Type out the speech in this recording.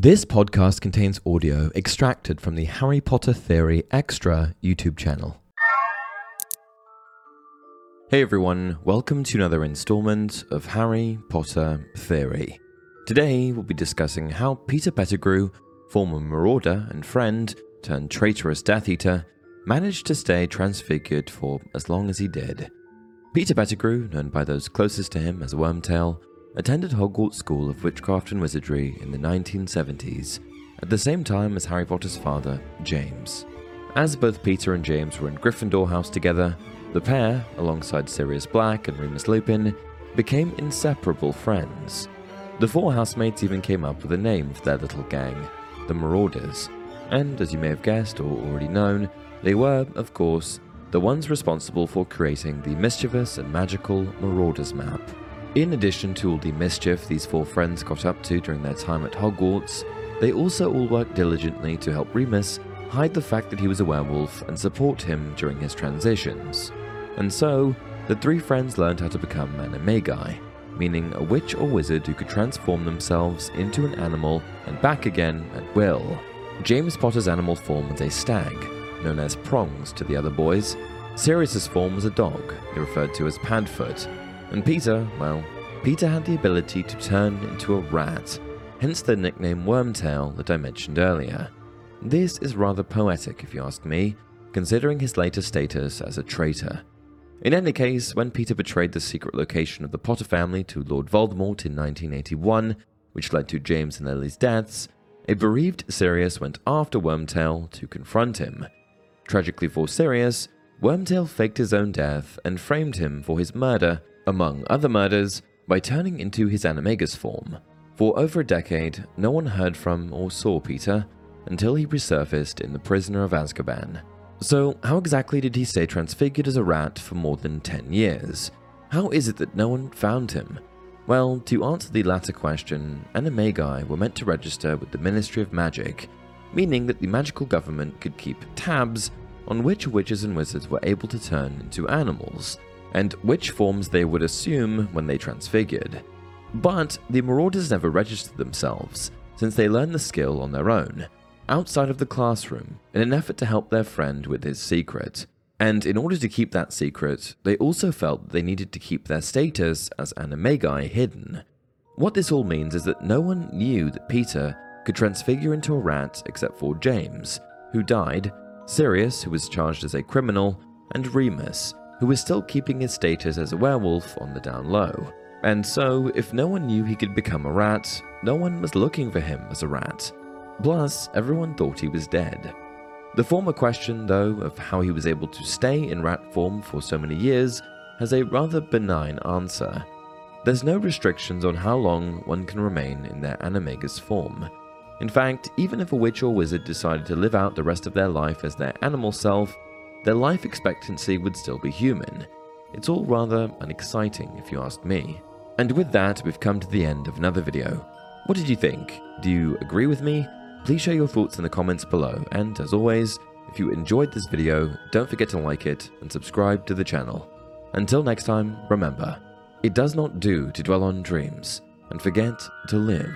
This podcast contains audio extracted from the Harry Potter Theory Extra YouTube channel. Hey everyone, welcome to another installment of Harry Potter Theory. Today we'll be discussing how Peter Pettigrew, former marauder and friend turned traitorous Death Eater, managed to stay transfigured for as long as he did. Peter Pettigrew, known by those closest to him as Wormtail, attended Hogwarts School of Witchcraft and Wizardry in the 1970s, at the same time as Harry Potter's father, James. As both Peter and James were in Gryffindor House together, the pair, alongside Sirius Black and Remus Lupin, became inseparable friends. The four housemates even came up with a name for their little gang, the Marauders, and as you may have guessed or already known, they were, of course, the ones responsible for creating the mischievous and magical Marauders map. In addition to all the mischief these four friends got up to during their time at Hogwarts, they also all worked diligently to help Remus hide the fact that he was a werewolf and support him during his transitions. And so, the three friends learned how to become animagi, meaning a witch or wizard who could transform themselves into an animal and back again at will. James Potter's animal form was a stag, known as Prongs to the other boys. Sirius's form was a dog, he referred to as Padfoot, and Peter, well, Peter had the ability to turn into a rat, hence the nickname Wormtail that I mentioned earlier. This is rather poetic, if you ask me, considering his later status as a traitor. In any case, when Peter betrayed the secret location of the Potter family to Lord Voldemort in 1981, which led to James and Lily's deaths, a bereaved Sirius went after Wormtail to confront him. Tragically for Sirius, Wormtail faked his own death and framed him for his murder among other murders, by turning into his animagus form. For over a decade, no one heard from or saw Peter until he resurfaced in The Prisoner of Azkaban. So, how exactly did he stay transfigured as a rat for more than 10 years? How is it that no one found him? Well, to answer the latter question, animagi were meant to register with the Ministry of Magic, meaning that the magical government could keep tabs on which witches and wizards were able to turn into animals, and which forms they would assume when they transfigured. But the Marauders never registered themselves, since they learned the skill on their own, outside of the classroom, in an effort to help their friend with his secret. And in order to keep that secret, they also felt that they needed to keep their status as animagi hidden. What this all means is that no one knew that Peter could transfigure into a rat except for James, who died, Sirius, who was charged as a criminal, and Remus, who was still keeping his status as a werewolf on the down low. And so, if no one knew he could become a rat, no one was looking for him as a rat. Plus, everyone thought he was dead. The former question, though, of how he was able to stay in rat form for so many years has a rather benign answer. There's no restrictions on how long one can remain in their animagus form. In fact, even if a witch or wizard decided to live out the rest of their life as their animal self, their life expectancy would still be human. It's all rather unexciting, if you ask me. And with that, we've come to the end of another video. What did you think? Do you agree with me? Please share your thoughts in the comments below, and as always, if you enjoyed this video, don't forget to like it and subscribe to the channel. Until next time, remember, it does not do to dwell on dreams and forget to live.